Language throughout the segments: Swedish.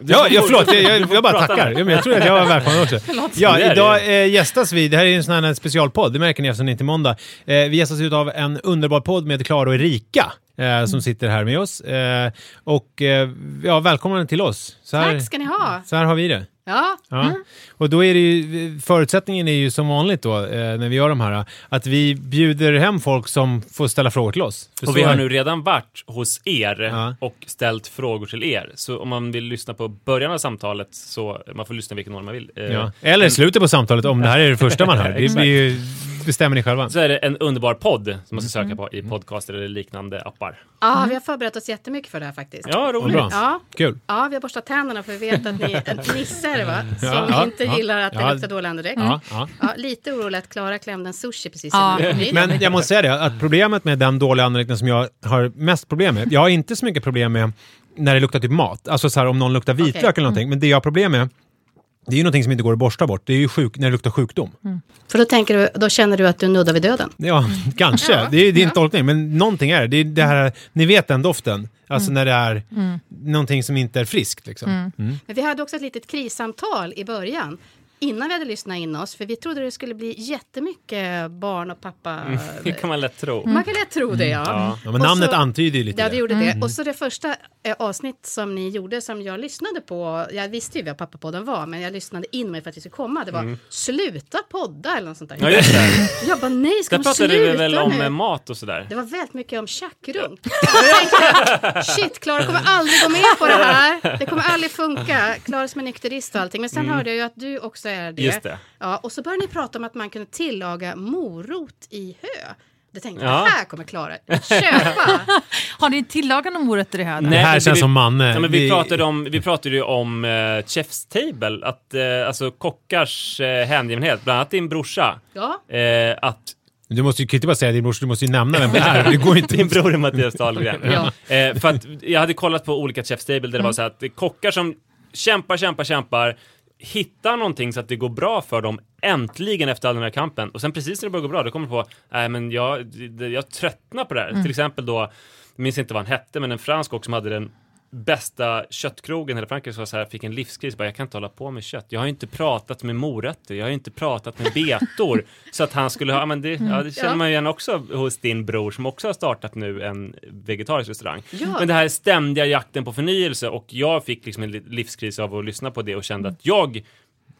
Ja, ja förlåt, jag, jag, jag bara tackar. Ja, men jag tror att jag var välkommen också. Ja, idag eh, gästas vi, det här är en sån här specialpodd, det märker ni eftersom det inte är måndag. Eh, vi gästas ut av en underbar podd med Klara och Erika. Eh, som sitter här med oss. Eh, och eh, ja, välkomna till oss. Så här, Tack ska ni ha. Så här har vi det. Ja. Ja. Mm. Och då är det ju, förutsättningen är ju som vanligt då, eh, när vi gör de här, att vi bjuder hem folk som får ställa frågor till oss. För Och vi har är- nu redan varit hos er Ja. och ställt frågor till er. Så om man vill lyssna på början av samtalet så man får lyssna vilken ordning man vill. Eh, Ja. Eller slutet på samtalet om det här är det första man hör. Det blir ju, bestämmer ni själva. Så är det en underbar podd som man ska söka Mm. på i podcaster eller liknande appar. ja, vi har förberett oss jättemycket för det här faktiskt. Ja, roligt. bra. Ja. Kul. Ja, vi har borstat tänderna för vi vet att ni är nissar va? Som Ja, ja, inte ja. gillar att det Ja. luktar dålig andedräkt. Ja, ja. Ja, lite orolig att Klara klämde en sushi precis Ja. innan hit. Men jag måste säga det, att problemet med den dåliga andedräkten som jag har mest problem med, jag har inte så mycket problem med när det luktar typ mat, alltså så här om någon luktar vitlök Okej. eller någonting, men det jag har problem med det är ju någonting som inte går att borsta bort. Det är ju sjuk, när det luktar sjukdom. För då, tänker du, då känner du att du nuddar vid döden. Ja, kanske. Ja, det är din ja. tolkning. Men någonting är det. Det är det här, ni vet den doften. Alltså när det är någonting som inte är friskt. Liksom. Mm. Men vi hade också ett litet krissamtal i början. Innan vi hade lyssnat in oss. För vi trodde det skulle bli jättemycket barn och pappa. Det kan man lätt tro. Man kan lätt tro det ja. Ja. Ja, men Och namnet så- antyder ju lite Ja, det gjorde det. Och så det första eh, avsnitt som ni gjorde som jag lyssnade på. Jag visste ju vad Pappapodden var, men jag lyssnade in mig för att vi skulle komma. Det var sluta podda eller något sånt där. Ja, just det. Jag bara nej, ska Där de pratade sluta vi väl om nu? eh, mat och sådär. Det var väldigt mycket om tjackrunk. Shit, Klara kommer aldrig gå med på det här. Det kommer aldrig funka. Klara som är nykterist och allting. Men sen hörde jag ju att du också är det. Mm. Just det. Ja, och så började ni prata om att man kunde tillaga morot i hö. Det tänkte Ja. jag, det här kommer Klara köpa. Har ni tillagat någon morötter i hö? Det här känns vi- som Manne. Ja, men vi, Vi- pratade om, vi pratade ju om eh, Chef's Table, att, eh, alltså kockars eh, hängivenhet, bland annat din brorsa. Ja, Eh, att Du måste ju kan inte bara säga din brors, du måste ju nämna vem det är. Det går inte. Din bror är Mattias Dahlgren. Ja. eh, för att jag hade kollat på olika Chef's Table där det var så här att kockar som kämpar, kämpar, kämpar, hittar någonting så att det går bra för dem äntligen efter all den här kampen. Och sen precis när det börjar gå bra, då kommer de på, nej men jag, jag tröttnar på det här. Till exempel då, jag minns inte vad han hette, men en fransk kock som hade den bästa köttkrogen hela Frankrike så så här, fick en livskris. Bara, jag kan inte hålla på med kött. Jag har ju inte pratat med morötter. Jag har ju inte pratat med betor. så att han skulle ha, men det, ja, det känner Ja. man ju igen också hos din bror som också har startat nu en vegetarisk restaurang. Ja. Men det här ständiga jakten på förnyelse och jag fick liksom en li- livskris av att lyssna på det och kände att jag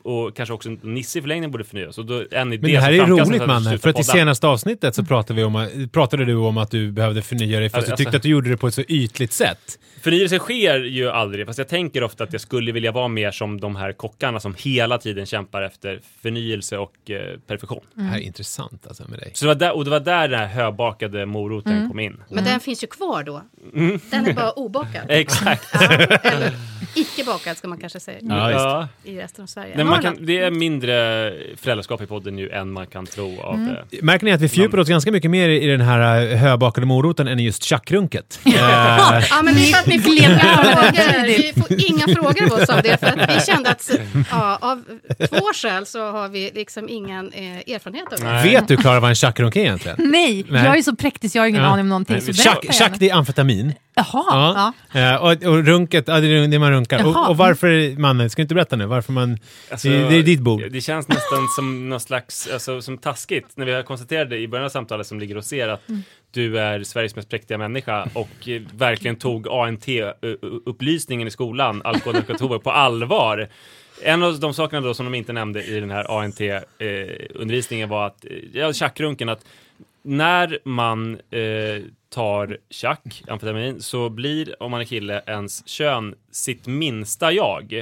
och kanske också Nisse i förlängningen borde förnyas. Och då, en idé Men det här är roligt att Manne, sluta för att i senaste avsnittet så pratade, vi om, pratade du om att du behövde förnya dig fast Alltså- du tyckte att du gjorde det på ett så ytligt sätt. Förnyelse sker ju aldrig, fast jag tänker ofta att jag skulle vilja vara mer som de här kockarna som hela tiden kämpar efter förnyelse och eh, perfektion. Det här är intressant alltså med dig. Så det var där, och det var där den här höbakade moroten kom in. men den finns ju kvar då. Den är bara obakad. Exakt. Ja, eller icke bakad ska man kanske säga. Ja. I resten av Sverige. Nej, man kan, det är mindre föräldraskap i podden ju än man kan tro av Mm. eh, Märker ni att vi fördjupar oss ganska mycket mer i den här eh, höbakade moroten än i just tjackrunket? Eh, Ja, men det är för att ni får inga frågor. Vi får inga frågor av oss av det. För att vi kände att ja, av två skäl så har vi liksom ingen eh, erfarenhet av det. Nej. Vet du Klara vad en tjackrunk är egentligen? Nej, Nej. jag är så präktig så jag har ingen Ja. aning om någonting. Chack det är amfetamin. Jaha, ja. Eh, och, och runket, ja, det är det man runkar. Och, och varför, mannen, ska du inte berätta nu? Varför man... Alltså, det, det är ditt bord. Det känns nästan som någon slags, alltså, som taskigt när vi har konstaterat det i början av samtalet som ligger och ser att Mm. du är Sveriges mest präktiga människa och eh, verkligen tog ANT-upplysningen i skolan, alkohol och tobak, på allvar. En av de sakerna då som de inte nämnde i den här ANT-undervisningen var att, eh, ja, tjackrunken, att när man eh, tar tjack, amfetamin, så blir, om man är kille, ens kön sitt minsta jag.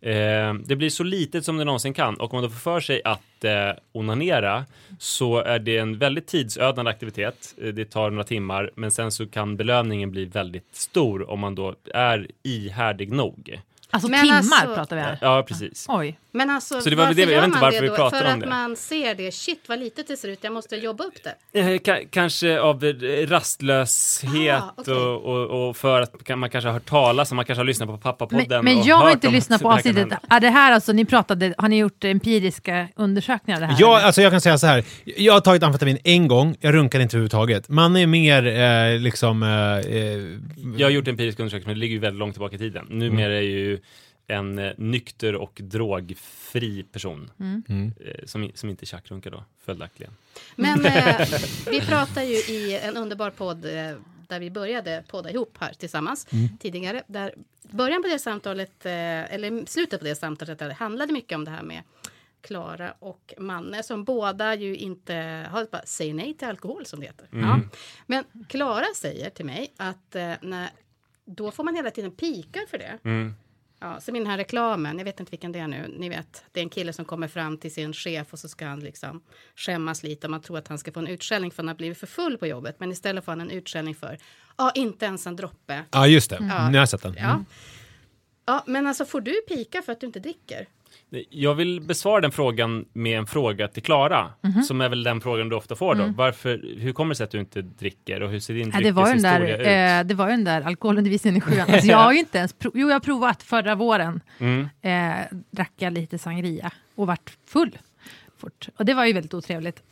Eh, det blir så litet som det någonsin kan och om man då får för sig att eh, onanera så är det en väldigt tidsödande aktivitet. Eh, Det tar några timmar men sen så kan belöningen bli väldigt stor om man då är ihärdig nog. Alltså Men timmar alltså- pratar vi här. Ja, precis. Oj. Men alltså, Så det var varför det- jag vet inte man varför det vi då? pratar För att det. man ser det. Shit vad litet det ser ut. Jag måste jobba upp det. Eh, ka- kanske av eh, rastlöshet Ah, okej. och, och, och för att man kanske har hört talas om, man kanske har lyssnat på Pappapodden Men, men jag har inte lyssnat på avsnittet. Är det här alltså, ni pratade, har ni gjort empiriska undersökningar av det här? Ja, eller? alltså jag kan säga så här. Jag har tagit amfetamin en gång, jag runkar inte överhuvudtaget. Man är mer eh, liksom... Eh, eh, Jag har gjort empirisk undersökning, men det ligger ju väldigt långt tillbaka i tiden. Numera är jag ju en eh, nykter och drogfri person. Mm. Eh, som, som inte tjackrunkar då, följaktligen. Men eh, vi pratar ju i en underbar podd, eh, där vi började podda ihop här tillsammans Mm. tidigare. Där början på det samtalet, eh, eller slutet på det samtalet, det handlade mycket om det här med Klara och Manne som båda ju inte har bara säger nej till alkohol som det heter. Ja. Men Klara säger till mig att när, då får man hela tiden pikar för det. Mm. Ja, som i den här reklamen, jag vet inte vilken det är nu, ni vet, det är en kille som kommer fram till sin chef och så ska han liksom skämmas lite och man tror att han ska få en utskällning för att han har blivit för full på jobbet, men istället får han en utskällning för, ja, inte ens en droppe. Ja, just det. Ja. Nu har sett den. Ja. Ja, men alltså får du pika för att du inte dricker? Jag vill besvara den frågan med en fråga till Klara, Mhm. som är väl den frågan du ofta får då. Mm. Varför, hur kommer det sig att du inte dricker och hur ser din Ja, dryckeshistoria ut? eh, det var ju den där alkoholundervisningen i sjuan. Alltså, jag har ju inte ens jo, jag har provat förra våren. Mm. Eh, drack jag lite sangria och vart full fort. Och det var ju väldigt otrevligt.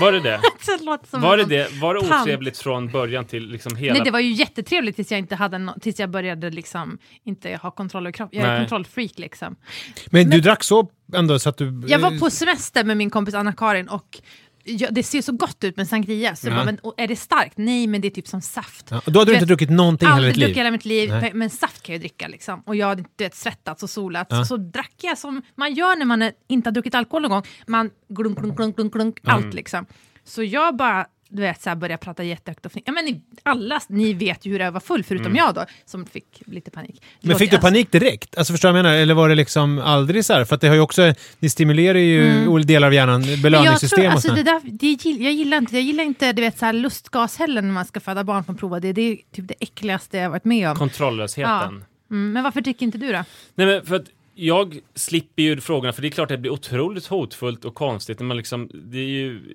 Var det det? Det låter som Var det det? Var det otrevligt från början till liksom hela... Nej, det var ju jättetrevligt tills jag, inte hade no- tills jag började liksom inte ha kontroll över kroppen. Jag är Nej. kontrollfreak liksom. Men du drack så ändå så att du... Jag var på semester med min kompis Anna-Karin och jag, det ser så gott ut med sangria. Så Ja. bara, men, är det starkt? Nej, men det är typ som saft. Ja, och då hade du inte druckit någonting hela ditt liv? druckit hela mitt liv, Nej. men saft kan jag dricka liksom. Och jag hade vet, svettats och solats. Ja. Så drack jag som man gör när man är, inte har druckit alkohol någon gång. Man glunk, glunk, glunk, glunk, glunk Mm. allt liksom. Så jag bara, du vet, så här, började prata jättehögt. Och, ja, men ni, alla ni vet ju hur jag var full, förutom Mm. jag då, som fick lite panik. Men fick du panik direkt? Alltså förstår jag menar? Eller var det liksom aldrig så här? För det har ju också, ni stimulerar ju olika delar av hjärnan, Mm. Belöningssystem tror, och alltså, sånt. det där, det, gill- jag gillar inte, jag gillar inte du vet, så här, lustgas heller när man ska föda barn från prova det. Det är typ det äckligaste jag varit med om. Kontrolllösheten. Mm, men varför dricker inte du då? Nej, men för att jag slipper ju frågorna, för det är klart att det blir otroligt hotfullt och konstigt. När man liksom, det är ju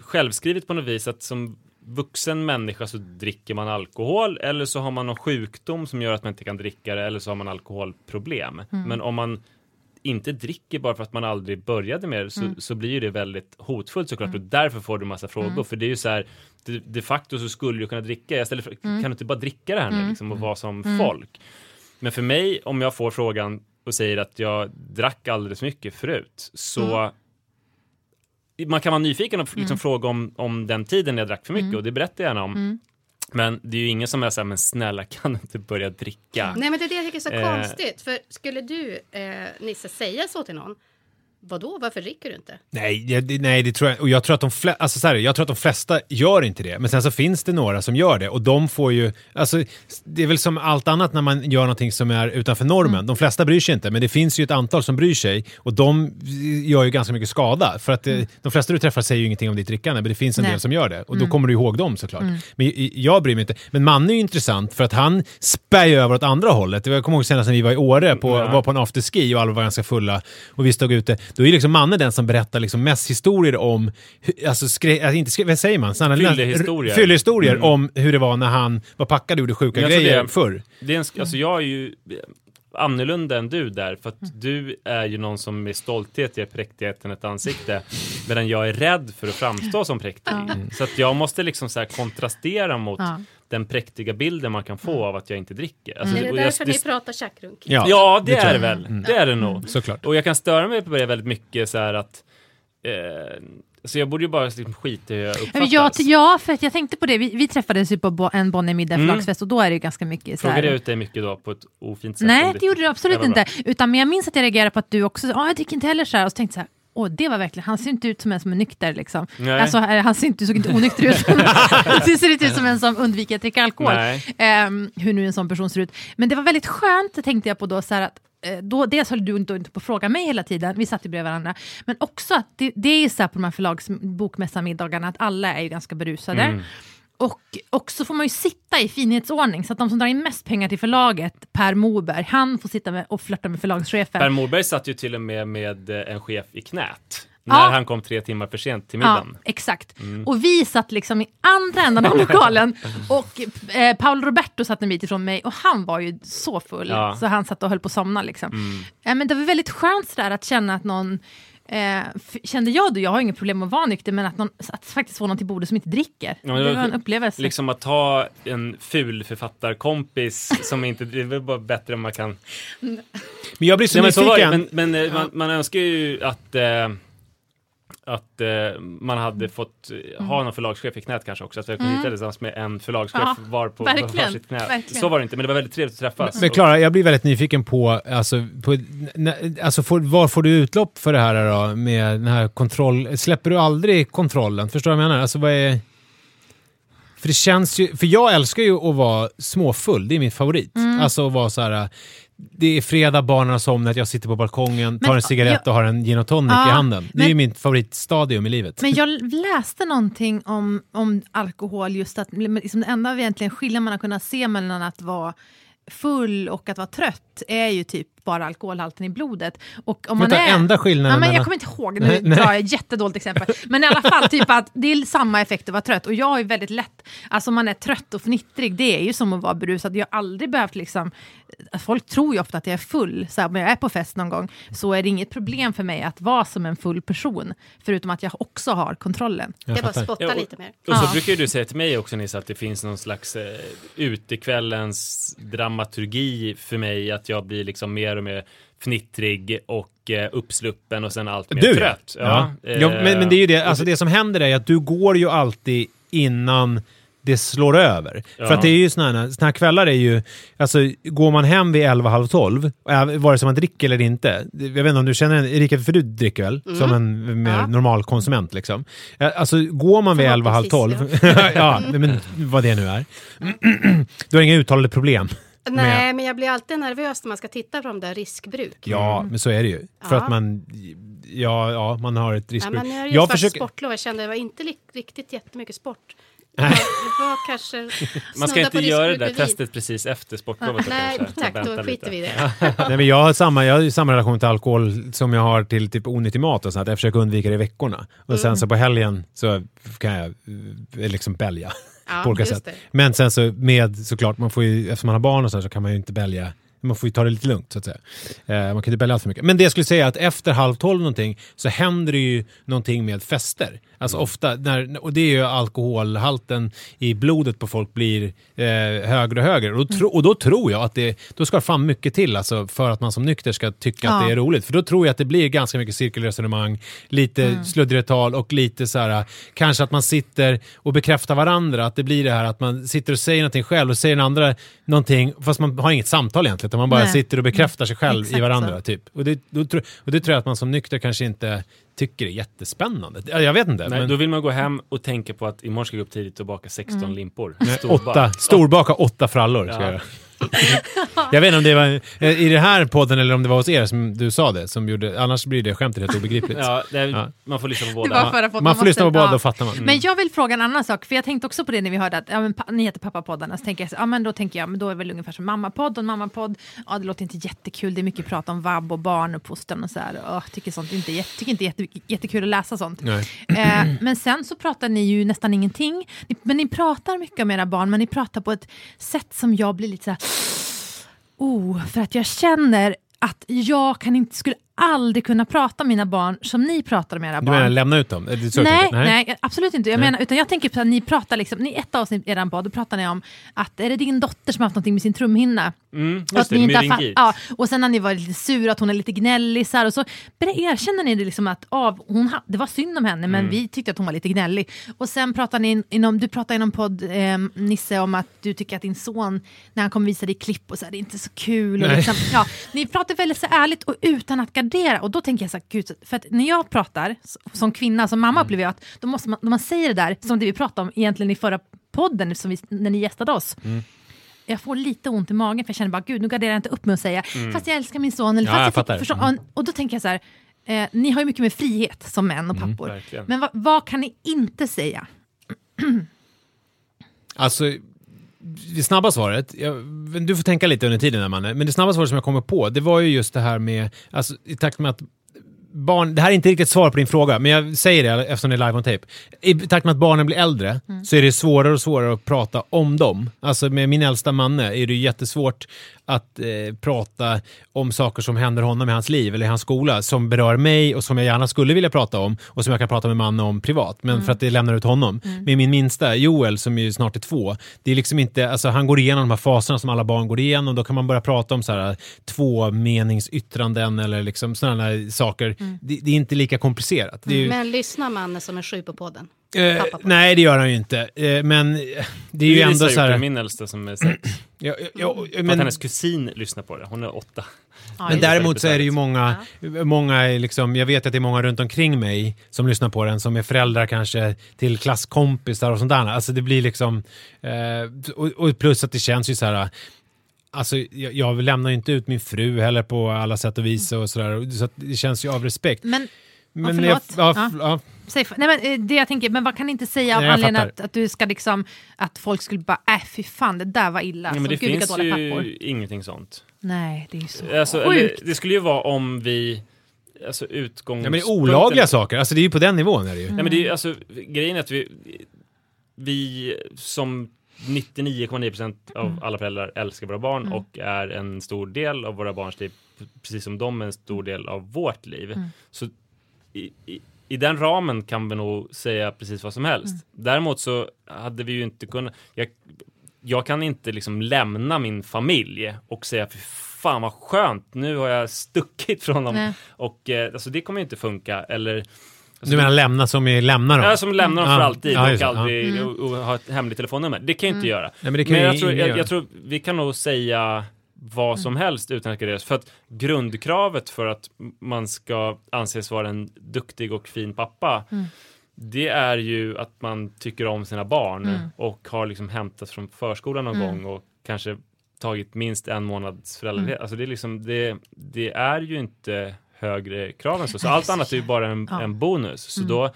självskrivet på något vis att som vuxen människa så dricker man alkohol eller så har man någon sjukdom som gör att man inte kan dricka det eller så har man alkoholproblem. Mm. Men om man inte dricker bara för att man aldrig började med det så, Mm. så blir ju det väldigt hotfullt såklart och därför får du massa frågor Mm. för det är ju så här de, de facto så skulle du kunna dricka, jag ställer, Mm. kan du inte bara dricka det här nu Mm. liksom och vara som Mm. folk? Men för mig, om jag får frågan och säger att jag drack alldeles mycket förut, så man kan vara nyfiken och liksom Mm. fråga om, om den tiden jag drack för mycket Mm. och det berättar jag gärna om. Mm. Men det är ju ingen som är såhär, men snälla kan du inte börja dricka? Nej, men det är det jag tycker är så Eh. konstigt. För skulle du, eh, Nisse, säga så till någon, vadå, varför dricker du inte? Nej, det- nej, det tror jag Och jag tror, att de fle- alltså, så här, jag tror att de flesta gör inte det. Men sen så finns det några som gör det. Och de får ju... Alltså, det är väl som allt annat när man gör någonting som är utanför normen. Mm. De flesta bryr sig inte, men det finns ju ett antal som bryr sig. Och de gör ju ganska mycket skada. För att eh, de flesta du träffar säger ju ingenting om ditt drickande, men det finns en Mm. Nej. del som gör det. Och då Mm. kommer du ihåg dem såklart. Mm. Men jag bryr mig inte. Men Manne är ju intressant för att han spär ju över åt andra hållet. Jag kommer ihåg senast när vi var i Åre, på, Ja. var på en afterski och alla var ganska fulla och vi stod ute. Då är liksom Manne den som berättar liksom mest historier om, alltså, skre, alltså inte skre, vad säger man? Fyllehistorier. Fyllehistorier Mm. om hur det var när han var packad och gjorde sjuka jag grejer det- förr. Det är en, alltså jag är ju annorlunda än du där, för att Mm. du är ju någon som med stolthet ger präktigheten ett ansikte, medan jag är rädd för att framstå som präktig. Ja. Så att jag måste liksom så här kontrastera mot Ja. Den präktiga bilden man kan få av att jag inte dricker. Alltså, är det och jag- därför ni pratar tjackrunk? Ja, Ja, det, det är det väl. Mm. Det är det nog. Såklart. Och jag kan störa mig på det väldigt mycket så här att eh, så jag borde ju bara liksom skita i hur jag uppfattas. Ja, ja, för att jag tänkte på det. Vi, vi träffades ju på bo- en Bonnier-middag för Mm. och då är det ju ganska mycket så Frågade jag här. ut dig mycket då på ett ofint sätt? Nej, det gjorde du absolut Det inte. Utan, men jag minns att jag reagerade på att du också sa, ah, jag dricker inte heller så här. Och så tänkte jag åh det var verkligen, han ser inte ut som en som är nykter liksom. Nej. Alltså, eh, han ser inte, såg inte onykter ut. han ser inte ut som en som undviker att dricka alkohol. Ehm, hur nu en sån person ser ut. Men det var väldigt skönt, tänkte jag på då, så att eh, då, dels höll du inte, på att fråga mig hela tiden, vi satt ju bredvid varandra. Men också att det, det är så här på de här förlags bokmässamiddagarna att alla är ju ganska berusade. Mm. Och också får man ju sitta i finhetsordning, så att de som drar in mest pengar till förlaget, Per Moberg, han får sitta med och flörta med förlagschefen. Per Morberg satt ju till och med med eh, en chef i knät. Ja. När han kom tre timmar för sent till Ja, middagen. exakt. Mm. Och vi satt liksom i andra änden av lokalen och eh, Paolo Roberto satt en bit ifrån mig och han var ju så full Ja. så han satt och höll på att somna. Liksom. Mm. Eh, men det var väldigt skönt sådär att känna att någon Eh, kände jag då, jag har inget problem med att vara nykter, men att, någon, att faktiskt få någon till bordet som inte dricker. Ja, men det det var var en upplevelse. Liksom att ha en ful författarkompis som inte, det är bara bättre om man kan... Men jag blir så men, var nyfiken. men, men eh, man, man önskar ju att, eh, att eh, man hade fått eh, ha någon förlagschef i knät kanske också. Att vi kunde Mm. hitta tillsammans med en förlagschef Ja, var på varsitt knä. verkligen. Så var det inte, men det var väldigt trevligt att träffas. Men Klara, jag blir väldigt nyfiken på, alltså, på alltså får, var får du utlopp för det här då? Med den här kontroll... Släpper du aldrig kontrollen? Förstår du vad jag menar? Alltså vad är... För det känns ju... För jag älskar ju att vara småfull, det är min favorit. Mm. Alltså att vara så här... Det är fredag, barnen har somnat, jag sitter på balkongen, tar Men, en cigarett jag- och har en gin och tonic Ja, i handen. Det är men- ju mitt favoritstadium i livet. Men jag läste någonting om, om alkohol, just att liksom det enda egentligen skillnaden man har kunnat se mellan att vara full och att vara trött är ju typ bara alkoholhalten i blodet. Och om man är... enda skillnaden Ja, men jag kommer inte ihåg, nu Nej, drar jag ett jättedåligt exempel. Men i alla fall, typ att det är samma effekt att vara trött. Och jag är väldigt lätt, alltså om man är trött och fnittrig, det är ju som att vara berusad. Jag har aldrig behövt liksom, folk tror ju ofta att jag är full, så här, om jag är på fest någon gång, så är det inget problem för mig att vara som en full person. Förutom att jag också har kontrollen. Jag Det är bara fattar. spotta Ja, och- lite mer. Och så Ja. brukar ju du säga till mig också Nisse att det finns någon slags eh, utekvällens dramaturgi för mig att jag blir liksom mer och mer fnittrig och eh, uppsluppen och sen allt mer Du trött. Ja. eh, Ja, men, men det är ju det, alltså det som händer är att du går ju alltid innan det slår över. Ja. För att det är ju såna här, kvällar är ju, alltså går man hem vid 11, halv 12, äh, vare sig man dricker eller inte, jag vet inte om du känner, Erika, för du dricker väl? Som en mer Ja. normal konsument liksom. Eh, Alltså går man vid 11, halv 12, Förhoppningsvis, ja, men vad det nu är, du har inga uttalade problem. Nej, men jag blir alltid nervös när man ska titta på de där riskbruk. Ja, men så är det ju. För Ja. att man, ja, ja, man har ett Ja, riskbruk. men nu har jag försöker... sportlov, jag kände det var inte riktigt jättemycket sport. Var kanske Man ska inte göra det där testet precis efter sportlovet. Nej, tack, då skiter vi i det. Nej, men jag, har samma, jag har ju samma relation till alkohol som jag har till typ onyttig mat och sånt. Jag försöker undvika det i veckorna. Och sen så på helgen så kan jag eh, liksom bälja Ja, på olika sätt. det. Men sen så med såklart, man får ju, eftersom man har barn och så, så kan man ju inte bälja man får ju ta det lite lugnt så att säga. Eh, man kan inte bälga allt för mycket. Men det jag skulle säga är att efter halv tolv någonting så händer det ju någonting med fester. Alltså ofta, när, och det är ju alkoholhalten i blodet på folk blir eh, högre och högre. Och då, tro, och då tror jag att det, då ska fan mycket till alltså, för att man som nykter ska tycka att Ja. det är roligt. För då tror jag att det blir ganska mycket cirkelresonemang, lite mm. sluddrigt tal och lite så här, kanske att man sitter och bekräftar varandra. Att det blir det här att man sitter och säger någonting själv och säger den andra någonting, fast man har inget samtal egentligen, utan man bara Nej. sitter och bekräftar sig själv Exakt i varandra. så. Typ. Och, det, då, och det tror jag att man som nykter kanske inte tycker är jättespännande. Ja, Jag vet inte. Nej, men, Då vill man gå hem och tänka på att imorgon ska jag gå upp tidigt och baka 16 Mm. limpor. Nej, Storbak. åtta, storbaka åtta frallor ska Ja. Jag vet inte om det var eh, i den här podden eller om det var hos er som du sa det, som gjorde, annars blir det skämtet helt obegripligt. Ja, det är, Ja. man får lyssna på båda. att få- Man får lyssna på båda, då fattar man. Men jag vill fråga en annan sak, för jag tänkte också på det när vi hörde att ja, men, pa- ni heter Pappapoddarna, så tänker jag, så, ja, men då tänker jag, men då är det väl ungefär som mammapodd och mammapodd, ja det låter inte jättekul, det är mycket prat om vab och barnuppfostran och så här, och jag tycker sånt inte, tycker inte jätte, jättekul att läsa sånt. Nej. Eh, men sen så pratar ni ju nästan ingenting, ni, men ni pratar mycket om era barn, men ni pratar på ett sätt som jag blir lite så här, oh, för att jag känner att jag kan inte, skulle aldrig kunna prata om mina barn som ni pratar om era Du barn. menar lämna ut dem? Du Nej, tänker? nej. absolut inte. Jag Nej. menar, utan jag tänker på att ni pratar liksom, ni ett avsnitt i eran podd, då pratar ni om att är det din dotter som har haft någonting med sin trumhinna? Mm, att ni det, inte har ja, och sen har ni varit lite sura, att hon är lite gnällig. Så här, och så erkänner ni det liksom att av, hon ha, det var synd om henne, Mm. men vi tyckte att hon var lite gnällig. Och sen pratar ni in, inom, du pratar inom podd, eh, Nisse, om att du tycker att din son, när han kommer visa dig klipp, och så här, det är inte så kul. Och Nej. liksom, ja, ni pratar väldigt så ärligt och utan att gardera. Och då tänker jag så här, gud, för att när jag pratar som kvinna, som mamma upplever jag att då måste man, när man säger det där, som det vi pratade om egentligen i förra podden, som vi, när ni gästade oss, jag får lite ont i magen för jag känner bara gud nu garderar jag inte upp mig och säga fast jag älskar min son. Eller, Ja, fast jag förstå- Mm. och då tänker jag så här, eh, ni har ju mycket mer frihet som män och pappor. verkligen. Men vad, vad kan ni inte säga? Alltså, det snabba svaret, jag, du får tänka lite under tiden Manne, men det snabba svaret som jag kommer på, det var ju just det här med, alltså i takt med att barn, det här är inte riktigt svar på din fråga, men jag säger det eftersom det är live on tape. I takt med att barnen blir äldre så är det svårare och svårare att prata om dem. Alltså med min äldsta Manne är det jättesvårt att eh, prata om saker som händer honom i hans liv eller i hans skola som berör mig och som jag gärna skulle vilja prata om och som jag kan prata med Manne om privat, men för att det lämnar ut honom. Med min minsta, Joel, som ju snart är två, det är liksom inte, alltså han går igenom de här faserna som alla barn går igenom, då kan man börja prata om så här två meningsyttranden eller liksom sådana här saker det, det är inte lika komplicerat. Det är ju, Men lyssnar man som är sju på podden? eh, nej, det gör han ju inte. Eh, men eh, det är ju ändå så här... min äldsta som är sex. Ja, ja, ja, För att men, hennes kusin lyssnar på det. Hon är åtta. Ja, men däremot så är det ju många, många liksom, jag vet att det är många runt omkring mig som lyssnar på den, som är föräldrar kanske till klasskompisar och sånt där. Alltså det blir liksom, eh, och, och plus att det känns ju så här, Alltså, jag, jag lämnar ju inte ut min fru heller på alla sätt och vis och sådär. Så att det känns ju av respekt. Men, Men ja, jag, ja, Ja. ja. säg, nej, men, eh, det jag tänker, men vad kan inte säga av Nej, anledningen att, att du ska liksom, att folk skulle bara, äh fy fan, det där var illa. Ja, men Så, det Gud, finns ju pappor. ingenting sånt. Nej, det är ju så Alltså, eller, sjukt. det skulle ju vara om vi... Alltså utgångspunkten... ja, men det är olagliga saker. Alltså det är ju på den nivån är det ju. Nej, men det är, ju- alltså, grejen är att vi, vi som 99,9% av Mm. alla föräldrar älskar våra barn och är en stor del av våra barns liv, precis som de är en stor del av vårt liv. Mm. Så i, i, i den ramen kan vi nog säga precis vad som helst. Mm. Däremot så hade vi ju inte kunnat... Jag, jag kan inte liksom lämna min familj och säga för fan vad skönt, nu har jag stuckit från dem. Nej. Och eh, alltså, det kommer ju inte funka. Eller, Du menar lämna som är lämna dem? Ja, som lämnar dem för Ja, alltid ja, och aldrig Mm. och, och ha ett hemligt telefonnummer. Det kan jag inte göra. Nej, men det kan men ju jag tror, jag, jag tror vi kan nog säga vad som Mm. helst utan att graderas. För att grundkravet för att man ska anses vara en duktig och fin pappa Mm. det är ju att man tycker om sina barn Mm. och har liksom hämtats från förskolan någon gång och kanske tagit minst en månads föräldraledighet. Mm. Alltså det är liksom, det, det är ju inte högre krav än så. Så allt annat är ju bara en, Ja. en bonus. Så Mm. då,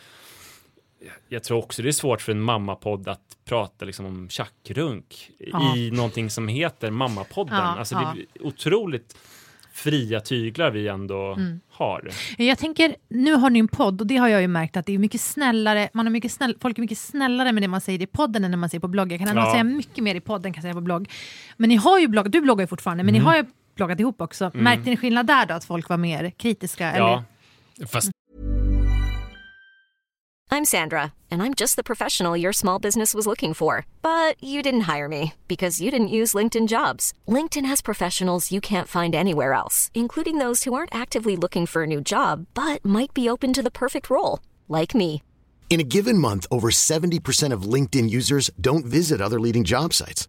jag tror också det är svårt för en mammapodd att prata liksom om tjackrunk Ja. i någonting som heter Mammapodden. Ja, alltså det ja. är otroligt fria tyglar vi ändå Mm. har. Jag tänker, nu har ni en podd och det har jag ju märkt att det är mycket snällare, man är mycket snäll, folk är mycket snällare med det man säger i podden än när man säger på blogg. Jag kan ändå Ja. säga mycket mer i podden än jag säga på blogg. Men ni har ju bloggat, du bloggar ju fortfarande, men Mm. ni har ju bloggat ihop också. Märkte ni skillnad där då, att folk var mer kritiska? Ja. Eller? Fast I'm Sandra, and I'm just the professional your small business was looking for. But you didn't hire me because you didn't use LinkedIn jobs. LinkedIn has professionals you can't find anywhere else, including those who aren't actively looking for a new job but might be open to the perfect role, like me. In a given month, over 70% of LinkedIn users don't visit other leading job sites.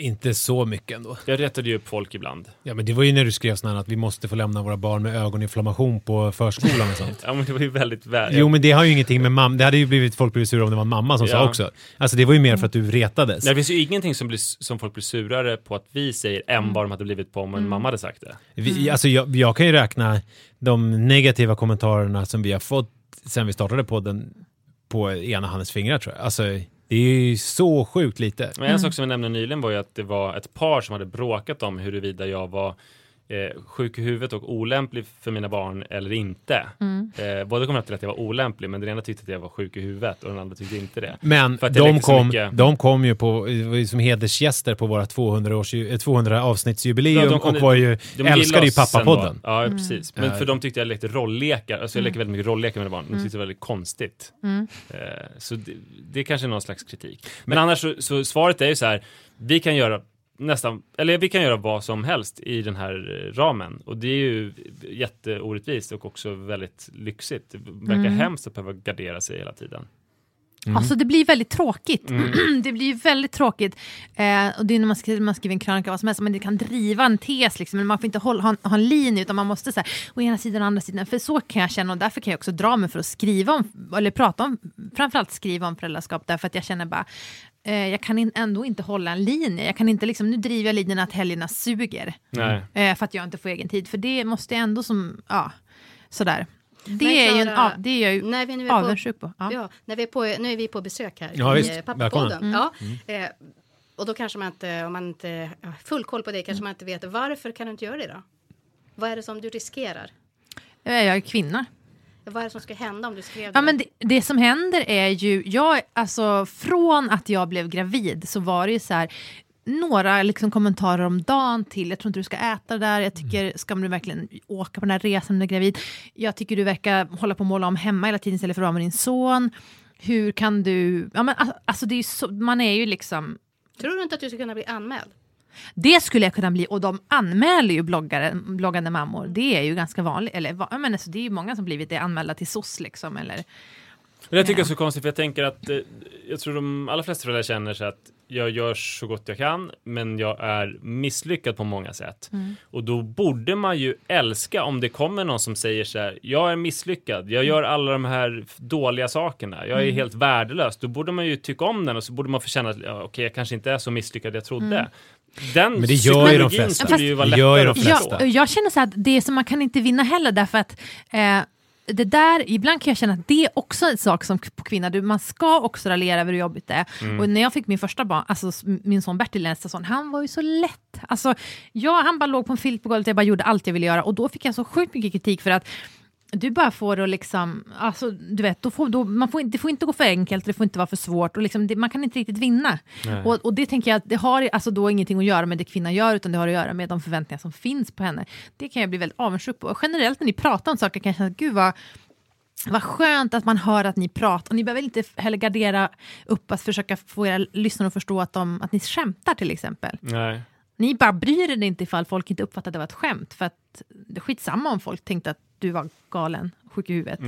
inte så mycket ändå. Jag rättade ju upp folk ibland. Ja, men det var ju när du skrev sådär att vi måste få lämna våra barn med ögoninflammation på förskolan och sånt. Ja men det var ju väldigt väl. Jo, men det har ju ingenting med mamma. Det hade ju blivit folk blivit sura om det var en mamma som sa Ja. också. Alltså det var ju mer för att du retades. Det finns ju ingenting som, blir, som folk blir surare på att vi säger Mm. än vad de hade blivit på om en mamma hade sagt det. Vi, alltså jag, jag kan ju räkna de negativa kommentarerna som vi har fått sen vi startade podden på ena handens fingrar tror jag. Alltså det är ju så sjukt lite. Men en sak som jag nämnde nyligen var ju att det var ett par som hade bråkat om huruvida jag var eh, sjuk i huvudet och olämplig för mina barn eller inte. Mm. Eh, båda kom fram till att jag var olämplig, men den ena tyckte att jag var sjuk i huvudet och den andra tyckte inte det. Men För att det de kom, mycket. de kom ju på, som hedersgäster på våra 200, års, eh, 200 avsnittsjubileum Ja, och var ju, De älskade ju pappapodden. Ja, precis. Men för de tyckte jag lekte rolllekar. Alltså jag leker väldigt mycket rolllekar med mina barn. De tyckte det var väldigt konstigt. Eh, så det, det kanske är någon slags kritik. Men, annars så, så svaret är ju så här. Vi kan göra nästan, eller vi kan göra vad som helst i den här eh, ramen. Och det är ju jätteorättvist och också väldigt lyxigt. Det verkar hemskt att behöva gardera sig hela tiden. Alltså det blir väldigt tråkigt. Mm. det blir väldigt tråkigt. Eh, och det är när man skriver, man skriver en krönika vad som helst, men det kan driva en tes liksom, men man får inte hålla, ha, ha en linje utan man måste säga å ena sidan och andra sidan. För så kan jag känna och därför kan jag också dra mig för att skriva om, eller prata om, framförallt skriva om föräldraskap därför att jag känner bara jag kan in, ändå inte hålla en linje. Jag kan inte liksom, nu driver jag linjen att helgerna suger Nej. eh, för att jag inte får egen tid. För det måste jag ändå som, ja, sådär. Det Men är ju en Klara, av, det är jag ju när vi nu är på, avundsjuk på. Ja. ja, när vi är på, nu är vi på besök här Ja, i visst. eh, Pappapodden. Välkomna. Ja, eh, och då kanske man inte, om man inte har full koll på det, kanske man inte vet varför kan du inte göra det då? Vad är det som du riskerar? Jag är kvinna. Vad är det som ska hända om du skrev Ja, det? men det, det som händer är ju, jag, alltså, från att jag blev gravid så var det ju så här, några liksom kommentarer om dagen till, jag tror inte du ska äta det där, jag tycker, ska du verkligen åka på den här resan när du är gravid? Jag tycker du verkar hålla på att måla om hemma hela tiden istället för att vara med din son. Hur kan du, ja men alltså det är ju så, man är ju liksom, Tror du inte att du ska kunna bli anmäld? Det skulle jag kunna bli, och de anmäler ju bloggare, bloggande mammor, det är ju ganska vanligt, eller men alltså, det är ju många som blivit det, anmälda till SOS liksom, eller och det tycker jag är så konstigt, för jag tänker att eh, jag tror de allra flesta föräldrar känner sig att jag gör så gott jag kan, men jag är misslyckad på många sätt. Och då borde man ju älska om det kommer någon som säger så här, jag är misslyckad, jag gör alla de här dåliga sakerna, jag är helt värdelös. Då borde man ju tycka om den och så borde man få känna att ja, okej, jag kanske inte är så misslyckad jag trodde. Den Men det gör ju de flesta. ju vara Det gör ju lättare de flesta. förstå. Ja, jag känner så här att det är som man kan inte vinna heller därför att eh, det där, ibland kan jag känna att det är också en sak som på kvinna, du, man ska också raljera över hur jobbigt det är. Mm. Och när jag fick min första barn, alltså min son Bertil, nästa son, han var ju så lätt. Alltså, jag, han bara låg på en filt på golvet, jag bara gjorde allt jag ville göra och då fick jag så sjukt mycket kritik för att du bara får det att liksom, alltså, du vet, då får, då, man får, det får inte gå för enkelt, det får inte vara för svårt och liksom, det, man kan inte riktigt vinna. Och, och det tänker jag att det har alltså då ingenting att göra med det kvinnan gör, utan det har att göra med de förväntningar som finns på henne. Det kan jag bli väldigt avundsjuk på. Och generellt när ni pratar om saker kan jag känna, gud vad, vad skönt att man hör att ni pratar. Och ni behöver inte heller gardera upp att försöka få era lyssnare att förstå att, de, att ni skämtar till exempel. Nej. Ni bara bryr er inte ifall folk inte uppfattar att det var ett skämt. För att det är skitsamma om folk tänkte att du var galen, sjuk i huvudet.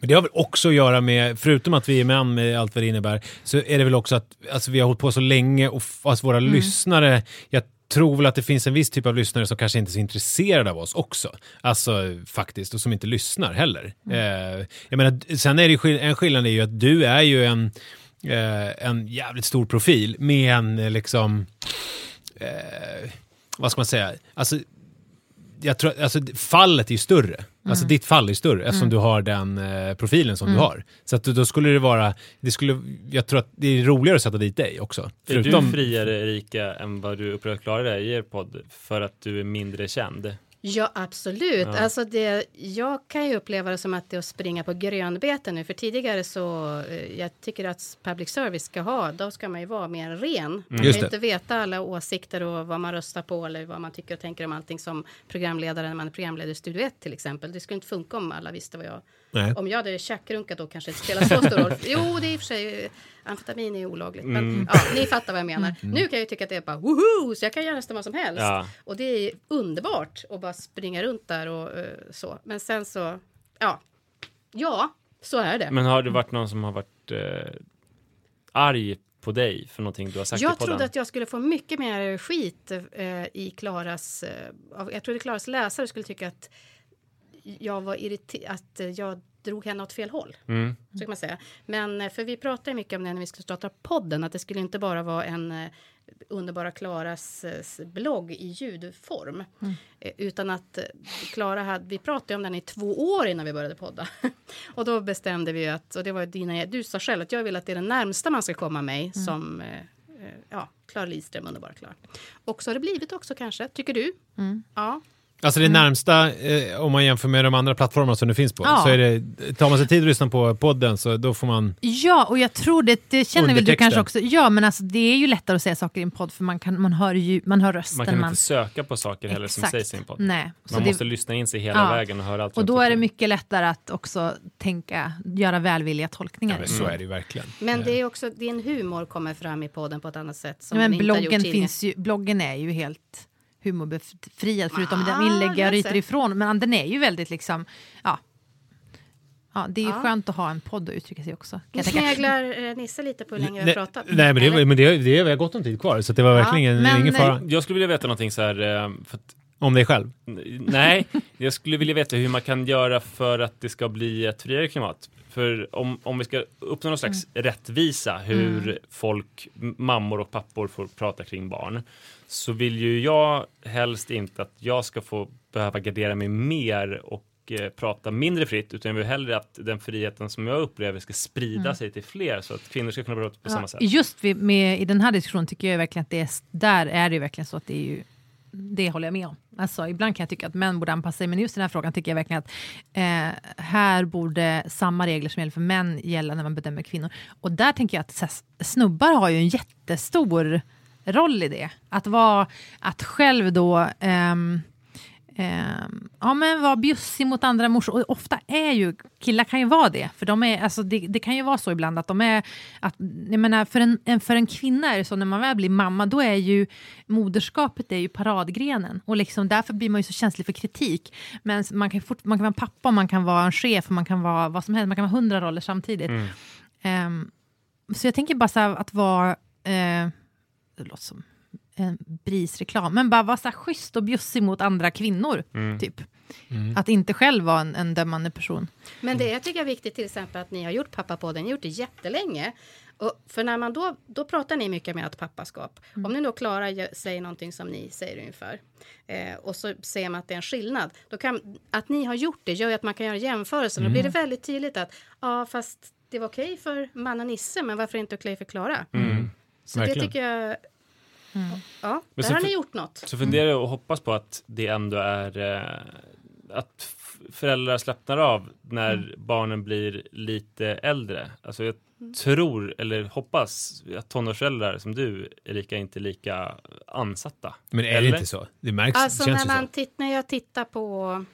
Men det har väl också att göra med, förutom att vi är män med allt vad det innebär, så är det väl också att alltså, vi har hållit på så länge och alltså, våra lyssnare, jag tror väl att det finns en viss typ av lyssnare som kanske inte är så intresserade av oss också. Alltså faktiskt, och som inte lyssnar heller. Eh, jag menar, sen är det ju, en skillnad är ju att du är ju en, eh, en jävligt stor profil med en eh, liksom, eh, vad ska man säga, alltså jag tror, alltså, fallet är ju större. Alltså ditt fall är större eftersom du har den eh, profilen som du har. Så att, då skulle det vara, det skulle, jag tror att det är roligare att sätta dit dig också. Är du friare Erika än vad du upprört klarar dig i er podd för att du är mindre känd? Ja, absolut. Alltså det, jag kan ju uppleva det som att det är att springa på grönbete nu. För tidigare så, eh, jag tycker att public service ska ha, då ska man ju vara mer ren. Man Just kan inte veta alla åsikter och vad man röstar på eller vad man tycker och tänker om allting som programledare när man är programledare i Studio 1 till exempel. Det skulle inte funka om alla visste vad jag... Nej. Om jag hade tjackrunkat då kanske det inte spelar så stor roll. Jo, det är i och för sig, eh, amfetamin är olagligt. Men ja, ni fattar vad jag menar. Nu kan jag ju tycka att det är bara woho, så jag kan göra nästan vad som helst. Ja. Och det är underbart att bara springa runt där och eh, så. Men sen så, ja, ja, så är det. Men har det varit någon som har varit eh, arg på dig för någonting du har sagt jag trodde att jag skulle få mycket mer skit eh, i Klaras... Eh, jag trodde Klaras läsare skulle tycka att jag var irriterad, att jag drog henne åt fel håll. Mm. Så kan man säga. Men eh, för vi pratade mycket om det när vi skulle starta podden, att det skulle inte bara vara en eh, underbara Klaras eh, blogg i ljudform. Eh, utan att Klara hade, vi pratade om den i två år innan vi började podda. och då bestämde vi att, och det var dina, du sa själv att jag vill att det är det närmsta man ska komma mig som eh, eh, ja, Klara Lidström, underbara Klara. Och så har det blivit också kanske, tycker du? Ja. Alltså det närmsta, eh, om man jämför med de andra plattformarna som det finns på, Ja. så är det, tar man sig tid att lyssna på podden så då får man... Ja, och jag tror det, det känner väl du kanske också. Ja, men alltså det är ju lättare att säga saker i en podd för man, kan, man, hör, ju, man hör rösten. Man kan inte söka på saker heller som Exakt. sägs i en podd. Nej. Så Man det- måste lyssna in sig hela Ja. vägen och höra allt Och då är det mycket lättare att också tänka, göra välvilliga tolkningar. Ja, men så är det ju verkligen. Men det är också, din humor kommer fram i podden på ett annat sätt. Som Ja, men bloggen, finns ju, bloggen är ju helt humorbefriad förutom Ah, den inlägg jag det ryter ifrån. Men den är ju väldigt liksom, ja. Ja, det är ju Ja. skönt att ha en podd och uttrycka sig också. Kan Nu sneglar eh, Nisse lite på hur länge vi Nej, har pratat. nej men, det, men det, det är gott om tid kvar, så det var verkligen ingen, men- ingen fara. Jag skulle vilja veta någonting så här, eh, för att, Om dig själv. nej, jag skulle vilja veta hur man kan göra för att det ska bli ett friare klimat. För om, om vi ska uppnå någon slags rättvisa hur folk, m- mammor och pappor får prata kring barn, så vill ju jag helst inte att jag ska få behöva gardera mig mer och eh, prata mindre fritt, utan jag vill hellre att den friheten som jag upplever ska sprida Mm. sig till fler, så att kvinnor ska kunna prata på Ja, samma sätt. Just vid, med, i den här diskussionen tycker jag verkligen att det är, där är det verkligen så att det är ju det håller jag med om. Alltså, ibland kan jag tycka att män borde anpassa sig, men just i den här frågan tycker jag verkligen att eh, här borde samma regler som gäller för män gälla när man bedömer kvinnor. Och där tänker jag att här, snubbar har ju en jättestor roll i det. Att vara, att själv då ehm, ja, men vara bjussig mot andra morsor. Och ofta är ju, killar kan ju vara det. För de är, alltså det, det kan ju vara så ibland att de är, att, jag menar, för, en, för en kvinna är det så när man väl blir mamma, då är ju moderskapet är ju paradgrenen. Och liksom, därför blir man ju så känslig för kritik. Men man kan, fort, man kan vara en pappa, man kan vara en chef, man kan vara vad som helst, man kan vara hundra roller samtidigt. Ehm, så jag tänker bara så här, att vara, eh, det låter som en brisreklam, men bara vara så här schysst och bjussig mot andra kvinnor. Typ. Att inte själv vara en, en dömande person. Men det jag tycker är viktigt till exempel att ni har gjort pappapodden, ni har gjort det jättelänge. Och för när man då, då pratar ni mycket med ett pappaskap. Om ni då Klara säger någonting som ni säger ungefär. Eh, och så ser man att det är en skillnad. Då kan, att ni har gjort det gör ju att man kan göra jämförelser. Då blir det väldigt tydligt att ja fast det var okej för mannen Nisse men varför inte okej för Klara? Så Verkligen. det tycker jag... Ja, Men där så har ni gjort något. Så funderar jag och hoppas på att det ändå är eh, att föräldrar slappnar av när Mm. barnen blir lite äldre. Alltså jag tror, eller hoppas, att tonårsföräldrar som du, Erika, inte är lika ansatta. Men är det Eller? inte så? Det märks, Alltså känns när, man så. titt, när jag tittar på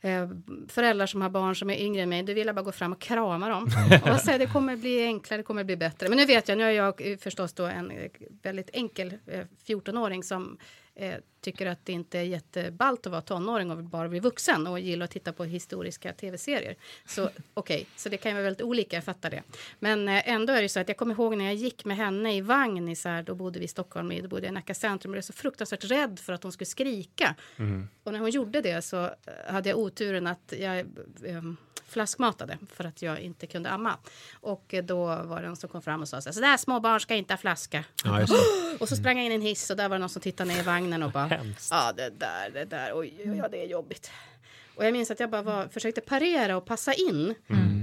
eh, föräldrar som har barn som är yngre än mig, då vill jag bara gå fram och krama dem. och säga det kommer bli enklare, det kommer bli bättre. Men nu vet jag, nu är jag eh, förstås då en eh, väldigt enkel eh, 14-åring som eh, tycker att det inte är jätteballt att vara tonåring och bara bli vuxen och gillar att titta på historiska tv-serier. Så okej, så det kan ju vara väldigt olika, jag fattar det. Men eh, ändå är det så att jag kommer ihåg när jag gick med henne i vagn i här, då bodde vi i Stockholm, då bodde jag i Nacka centrum och jag var så fruktansvärt rädd för att hon skulle skrika. Och när hon gjorde det så hade jag oturen att jag eh, flaskmatade för att jag inte kunde amma. Och eh, då var det någon som kom fram och sa så här, så där små barn ska inte ha flaska. Ja. Och så sprang jag in i en hiss och där var det någon som tittade ner i vagnen och bara Hemskt. Ja det där, det där, oj, oj, ja det är jobbigt. Och jag minns att jag bara var, försökte parera och passa in.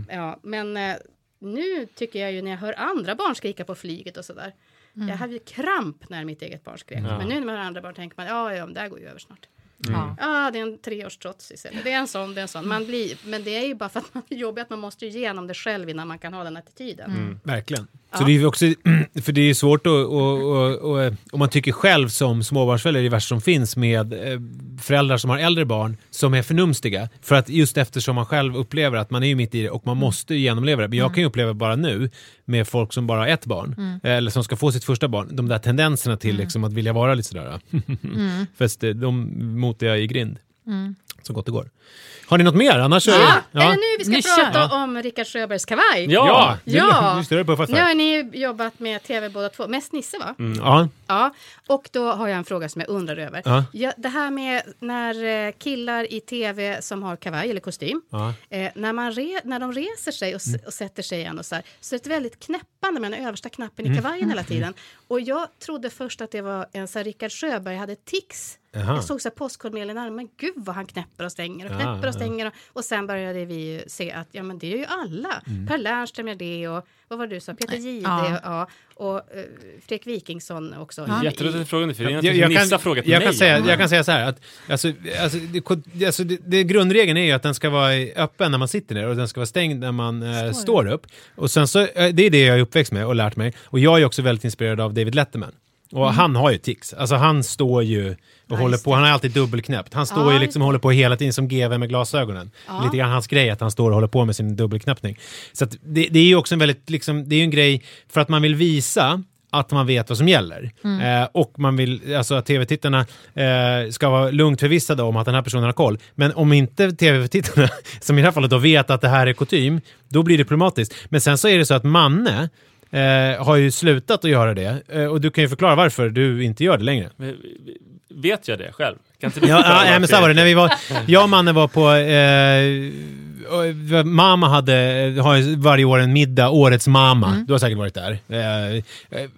Ja, men eh, nu tycker jag ju när jag hör andra barn skrika på flyget och sådär. Jag hade ju kramp när mitt eget barn skrek. Men nu när man hör andra barn tänker man ja, ja, det där går ju över snart. Ja. Ja, det är en treårstrots istället. Det är en sån, det är en sån. Man blir, men det är ju bara för att man är jobbig att man måste ju igenom det själv innan man kan ha den attityden. Verkligen. Så det är också, för det är svårt att, och, och, och, om man tycker själv som småbarnsförälder, det värsta som finns med eh, föräldrar som har äldre barn som är förnumstiga. För att just eftersom man själv upplever att man är ju mitt i det och man måste ju genomleva det. Men jag kan ju uppleva bara nu med folk som bara har ett barn, eller som ska få sitt första barn, de där tendenserna till liksom att vilja vara lite sådär. Fast eh, de motar jag i grind. Så gott det går. Har ni något mer? Annars är Ja, det... är det nu vi ska Nu prata kör. om Rickard Sjöbergs kavaj? Ja! Ja! Ja. Nu står det puffat Nu har ni ju jobbat med tv båda två, mest Nisse va? Ja. Ja, och då har jag en fråga som jag undrar över. Ja. Ja, det här med när eh, killar i tv som har kavaj eller kostym, Ja. eh, när, man re, när de reser sig och, s- och sätter sig igen och så, här, så är det ett väldigt knäppande med den översta knappen i kavajen hela tiden. Och jag trodde först att det var en så här, Rickard Sjöberg hade tics. Jaha. Jag såg så här postkodmeddelanden i armen, men gud vad han knäpper och stänger och Ja, knäpper ja. och stänger. Och, och sen började vi ju se att ja, men det är ju alla. Mm. Per Lernström gör det och vad var det du sa, Peter Jihde Ja. ja. och uh, Fredrik Wikingsson också. Ja. Jätteroligt frågade för det är Jag, jag, Nisse har kan, frågat jag, mig kan säga, jag kan säga så här att alltså, alltså, det, alltså, det, det, grundregeln är ju att den ska vara öppen när man sitter ner och den ska vara stängd när man eh, står upp. Och sen så, eh, det är det jag är uppväxt med och lärt mig. Och jag är också väldigt inspirerad av David Letterman. Och han har ju tics. Alltså han står ju och håller på, han har alltid dubbelknäppt. Han står ju liksom och håller på hela tiden som GV med glasögonen. Lite grann hans grej att han står och håller på med sin dubbelknappning. Så det, det är ju också en väldigt, liksom, det är ju en grej för att man vill visa att man vet vad som gäller. Eh, och man vill, alltså att tv-tittarna eh, ska vara lugnt förvissade om att den här personen har koll. Men om inte tv-tittarna, som i det här fallet då vet att det här är kutym, då blir det problematiskt. Men sen så är det så att Manne eh, har ju slutat att göra det. Eh, och du kan ju förklara varför du inte gör det längre. Vet jag det själv? Kan inte du Ja, ja, ja, men så var det. När vi var, jag och Manne var på, eh, mamma hade, har varje år en middag, Årets mamma. Du har säkert varit där. Eh,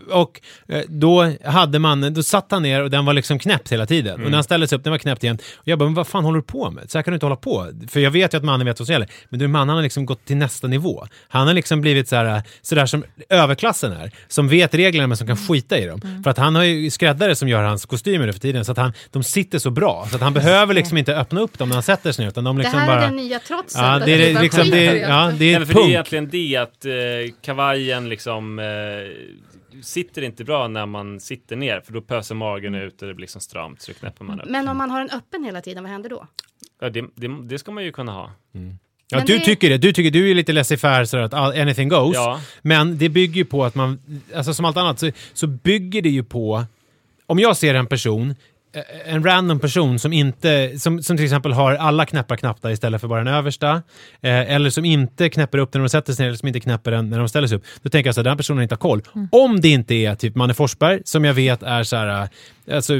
och eh, då hade man, då satt han ner och den var liksom knäppt hela tiden. Och när han ställde sig upp, den var knäppt igen. Och jag bara, men vad fan håller du på med? Så här kan du inte hålla på. För jag vet ju att mannen vet vad som gäller. Men du, mannen har liksom gått till nästa nivå. Han har liksom blivit så här, så där som överklassen är. Som vet reglerna men som kan skita i dem. För att han har ju skräddare som gör hans kostymer nu för tiden. Så att han, de sitter så bra. Så att han behöver liksom inte öppna upp dem när han sätter sig ner. Utan de Det liksom här bara... är den nya trotsen. Ja, det är liksom, det, är- ja, det Nej, är men för det är egentligen det att eh, kavajen liksom eh, sitter inte bra när man sitter ner för då pöser magen ut och det blir liksom stramt så knäpper man upp. Men om man har den öppen hela tiden, vad händer då? Ja, det, det, det ska man ju kunna ha. Ja, Men du det- tycker det. Du tycker du är lite laissez-faire sådär att all- anything goes. Ja. Men det bygger ju på att man, alltså som allt annat, så, så bygger det ju på, om jag ser en person, en random person som inte, som, som till exempel har alla knäppar knappta istället för bara den översta, eh, eller som inte knäpper upp den när de sätter sig ner, eller som inte knäpper den när de ställer sig upp. Då tänker jag så här, den här personen inte har koll. Om det inte är typ Manne Forsberg, som jag vet är så här, eh, alltså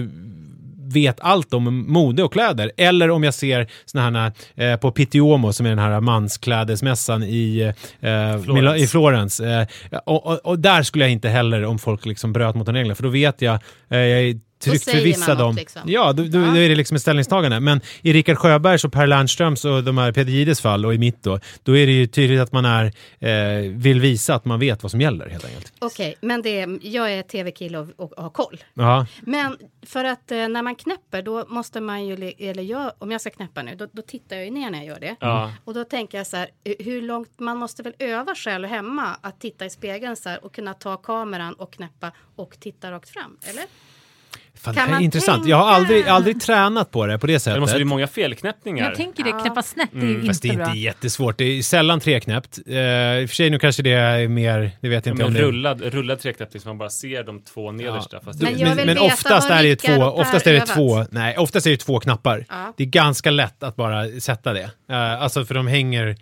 vet allt om mode och kläder. Eller om jag ser såna här eh, på Pittiomo som är den här mansklädesmässan i, eh, i Florens. Eh, och, och, och där skulle jag inte heller om folk liksom bröt mot de reglerna för då vet jag, eh, jag är något, om... liksom. Ja, då, då, då är det liksom ett ställningstagande. Men i Rickard Sjöbergs och Per Lernströms och de här Peder Gides fall och i mitt då, då är det ju tydligt att man är, eh, vill visa att man vet vad som gäller helt enkelt. Okej, men det är, jag är tv-kille och, och, har koll. Ja. Men för att eh, när man knäpper då måste man ju, le- eller jag, om jag ska knäppa nu, då, då tittar jag ju ner när jag gör det. Ja. Och då tänker jag så här, eh, hur långt, man måste väl öva själv hemma att titta i spegeln så här och kunna ta kameran och knäppa och titta rakt fram, eller? Fan, Kan det här är intressant. tänka? Jag har aldrig, aldrig tränat på det på det Det sättet. måste bli många felknäppningar. Jag tänker det, Ja. knäppa snett, det är ju Fast det inte är bra. inte jättesvårt. Det är sällan treknäppt. Uh, I och för sig nu kanske det är mer, det vet jag inte Ja, om men det rullad, rullad treknäppning så man bara ser de två nedersta. Fast Men det, men, men oftast är det två, oftast är det två, nej, oftast är det två knappar. Ja. Det är ganska lätt att bara sätta det. Uh, alltså för de hänger,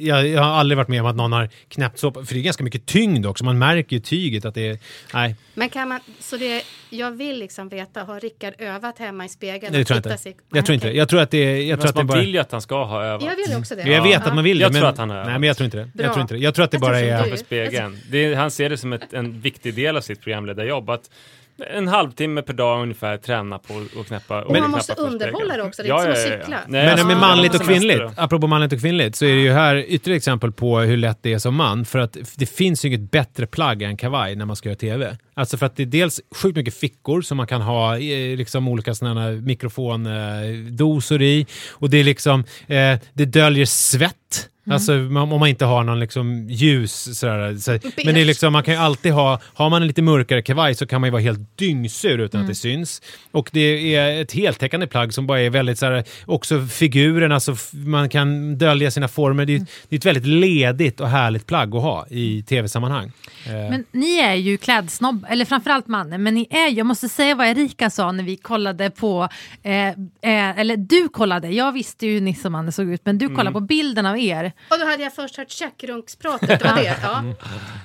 jag, jag har aldrig varit med om att någon har knäppt så, för det är ganska mycket tyngd också, man märker ju tyget att det är, nej, Men kan man, så det, jag vill liksom veta, har Rickard övat hemma i spegeln? det tror jag inte. sig- Jag tror inte. Jag tror att det är, jag tror att man bara... vill ju att han ska ha övat. Jag vill också det. Jag vet Ja. att man vill det, Jag tror att han har Nej, övat. men jag tror inte det. Bra. Jag tror inte det. Jag tror att det Jag bara är... spegeln. Det är, han ser det som ett, en viktig del av sitt programledarjobb. Att en halvtimme per dag ungefär träna på att knäppa. Och man knäppa måste underhålla det också, det är inte som att cykla. Nej, Men alltså, med manligt och kvinnligt, apropå manligt och kvinnligt, så är det ju här ytterligare exempel på hur lätt det är som man. För att det finns ju inget bättre plagg än kavaj när man ska göra TV. Alltså för att det är dels sjukt mycket fickor som man kan ha eh, liksom olika sådana här mikrofondosor i. Och det är liksom, eh, det döljer svett. Alltså man- om man inte har någon liksom ljus sådär. Så, men det är liksom, man kan ju alltid ha, har man en lite mörkare kavaj så kan man ju vara helt dyngsur utan att det syns. Och det är ett heltäckande plagg som bara är väldigt såhär, också figuren, alltså man kan dölja sina former. Det är, det är ett väldigt ledigt och härligt plagg att ha i tv-sammanhang. Eh, Men ni är ju klädsnobb, eller framförallt mannen, men ni är, jag måste säga vad Erika sa när vi kollade på, eh, eh, eller du kollade, jag visste ju hur Nisse och Manne såg ut, men du kollade på bilden av er. Och då hade jag först hört tjackrunkspratet, det var det. Ja.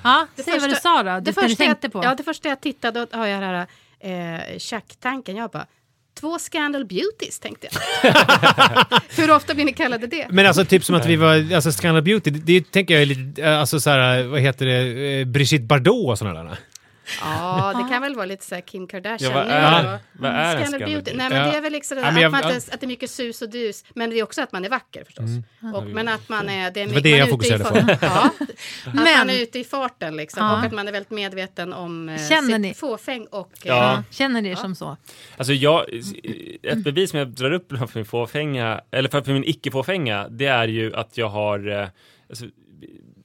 Ja, Det säg vad du första- sa då, Det det du första, tänkte jag, på. ja, det första jag tittade, då har jag den här eh, tjacktanken. Jag bara, två Scandal Beauties tänkte jag. Hur ofta blir ni kallade det? Men alltså typ som att vi var, alltså Scandal Beauty, det, det tänker jag är lite, eh, alltså såhär, vad heter det, eh, Brigitte Bardot och sådana där. Ja, det kan väl vara lite så här Kim Kardashian. Ja, vad nu är- då. vad är en Scandal Scandal Beauty? Beauty? Nej, men Ja. det är väl liksom det Ja, jag- att, man ja. inte, att det är mycket sus och dus. Men det är också att man är vacker förstås. Och, men att man är... Det, är Det var det man jag är ute i fokuserade far- Ja, att Men- man är ute i farten liksom. Ja. Och att man är väldigt medveten om eh, Känner sitt ni- fåfäng och... eh, Ja. Känner ni er som så? Alltså jag, ett bevis som jag drar upp för min fåfänga, eller för, för min icke-fåfänga, det är ju att jag har, eh, alltså,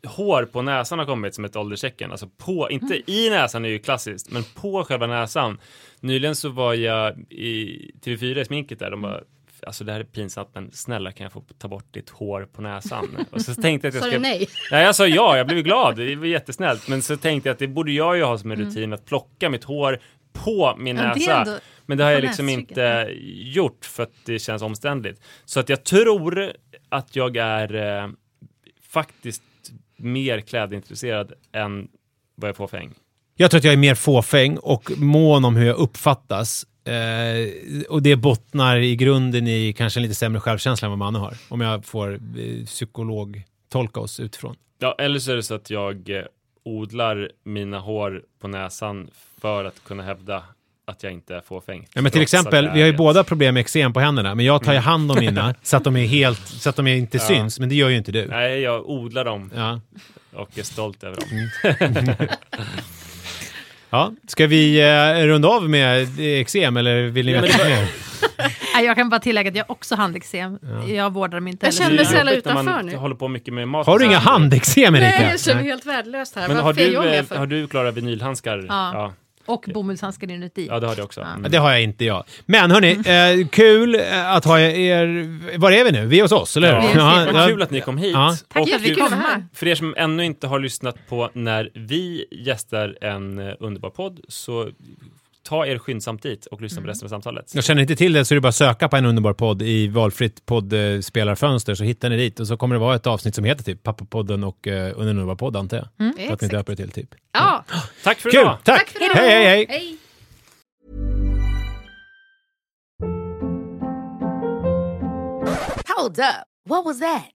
hår på näsan har kommit som ett ålderstecken. Alltså på, inte i näsan är ju klassiskt, men på själva näsan. Nyligen så var jag i TV4 i sminket där, de bara Alltså det här är pinsamt men snälla kan jag få ta bort ditt hår på näsan? Och så tänkte jag att jag ska... nej? Nej, jag sa ja, jag blev glad, det var jättesnällt. Men så tänkte jag att det borde jag ju ha som en rutin att plocka mitt hår på min Ja, det näsa. ändå- Men det har jag liksom inte gjort för att det känns omständligt. Så att jag tror att jag är eh, faktiskt mer klädintresserad än vad jag får fäng. Jag tror att jag är mer fåfäng och mån om hur jag uppfattas Eh, och det bottnar i grunden i kanske en lite sämre självkänsla än vad mannen har. Om jag får eh, psykolog tolka oss utifrån. Ja, eller så är det så att jag eh, odlar mina hår på näsan för att kunna hävda att jag inte är fåfäng. Ja, men till exempel, vi har ju båda problem med eksem på händerna, men jag tar ju Mm. hand om mina så att de är helt, så att de inte Ja. syns, men det gör ju inte du. Nej, jag odlar dem Ja. och är stolt över dem. Ja, ska vi eh, runda av med eh, eksem eller vill ni Ja, veta mer? Nej, Jag kan bara tillägga att jag också har handeksem. Jag vårdar dem inte Jag känner mig så jävla utanför man nu. håller på mycket med mat. Har du inga handeksem Erika? Nej, jag känner mig helt värdelös här. Men har du, eh, har du Klara vinylhandskar? Ja. ja. Och bomullshandskar inuti. Ja, det har du också. Ja. Mm. Ja, Det har jag inte jag. Men hörni, eh, kul eh, att ha er... Var är vi nu? Vi är hos oss, eller hur? Ja. Vad kul att ni kom hit. Ja. Tack Och för att kom. här. för er som ännu inte har lyssnat på när vi gästar en eh, underbar podd, så ta er skyndsamt dit och lyssna på resten av samtalet. Jag känner inte till det så är det bara att söka på en underbar podd i valfritt poddspelarfönster så hittar ni dit och så kommer det vara ett avsnitt som heter typ Pappapodden och uh, en underbar podd antar jag. För att ni döper det till typ. Ja, Tack för Kul! idag! Tack! tack för. Hej, hej, hej! hej. Hold up. What was that?